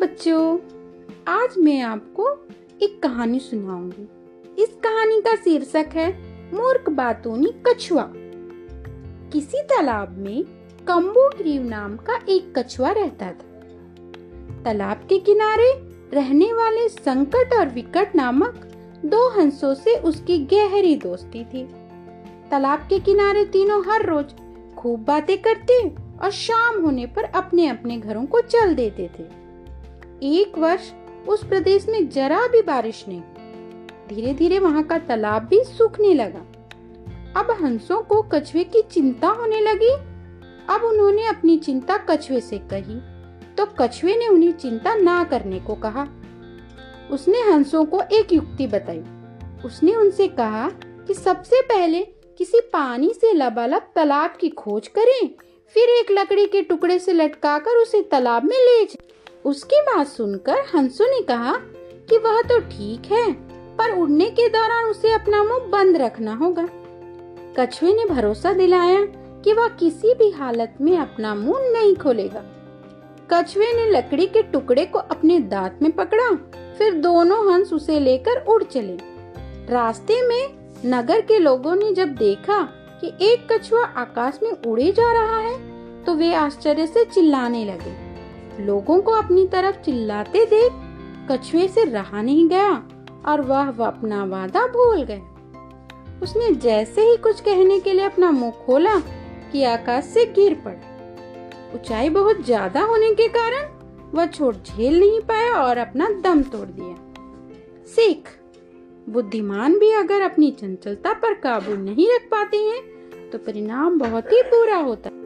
बच्चों, आज मैं आपको एक कहानी सुनाऊँगी। इस कहानी का शीर्षक है, मूर्ख बातूनी कछुआ। किसी तालाब में कम्बो ग्रीव नाम का एक कछुआ रहता था। तालाब के किनारे रहने वाले संकट और विकट नामक दो हंसों से उसकी गहरी दोस्ती थी। तालाब के किनारे तीनों हर रोज खूब बातें करते और शाम होने पर अपने अपने घरों को चल देते थे। एक वर्ष उस प्रदेश में जरा भी बारिश नहीं। धीरे धीरे वहाँ का तालाब भी सूखने लगा। अब हंसों को कछुए की चिंता होने लगी। अब उन्होंने अपनी चिंता कछुए से कही तो कछुए ने उन्हें चिंता ना करने को कहा। उसने हंसों को एक युक्ति बताई। उसने उनसे कहा कि सबसे पहले किसी पानी से लबालब तालाब की खोज करें, फिर एक लकड़ी के टुकड़े से लटकाकर उसे तालाब में ले जाए। उसकी बात सुनकर हंसू ने कहा कि वह तो ठीक है, पर उड़ने के दौरान उसे अपना मुँह बंद रखना होगा। कछुए ने भरोसा दिलाया कि वह किसी भी हालत में अपना मुँह नहीं खोलेगा। कछुए ने लकड़ी के टुकड़े को अपने दांत में पकड़ा, फिर दोनों हंस उसे लेकर उड़ चले। रास्ते में नगर के लोगों ने जब देखा कि एक कछुआ आकाश में उड़े जा रहा है तो वे आश्चर्य से चिल्लाने लगे। लोगों को अपनी तरफ़ चिल्लाते देख कछुए से रहा नहीं गया और वह अपना वादा भूल गया। उसने जैसे ही कुछ कहने के लिए अपना मुँह खोला कि आकाश से गिर पड़ा। ऊंचाई बहुत ज़्यादा होने के कारण वह छोट झेल नहीं पाया और अपना दम तोड़ दिया। सीख, बुद्धिमान भी अगर अपनी चंचलता पर काबू नहीं रख पाते हैं तो परिणाम बहुत ही बुरा होता है।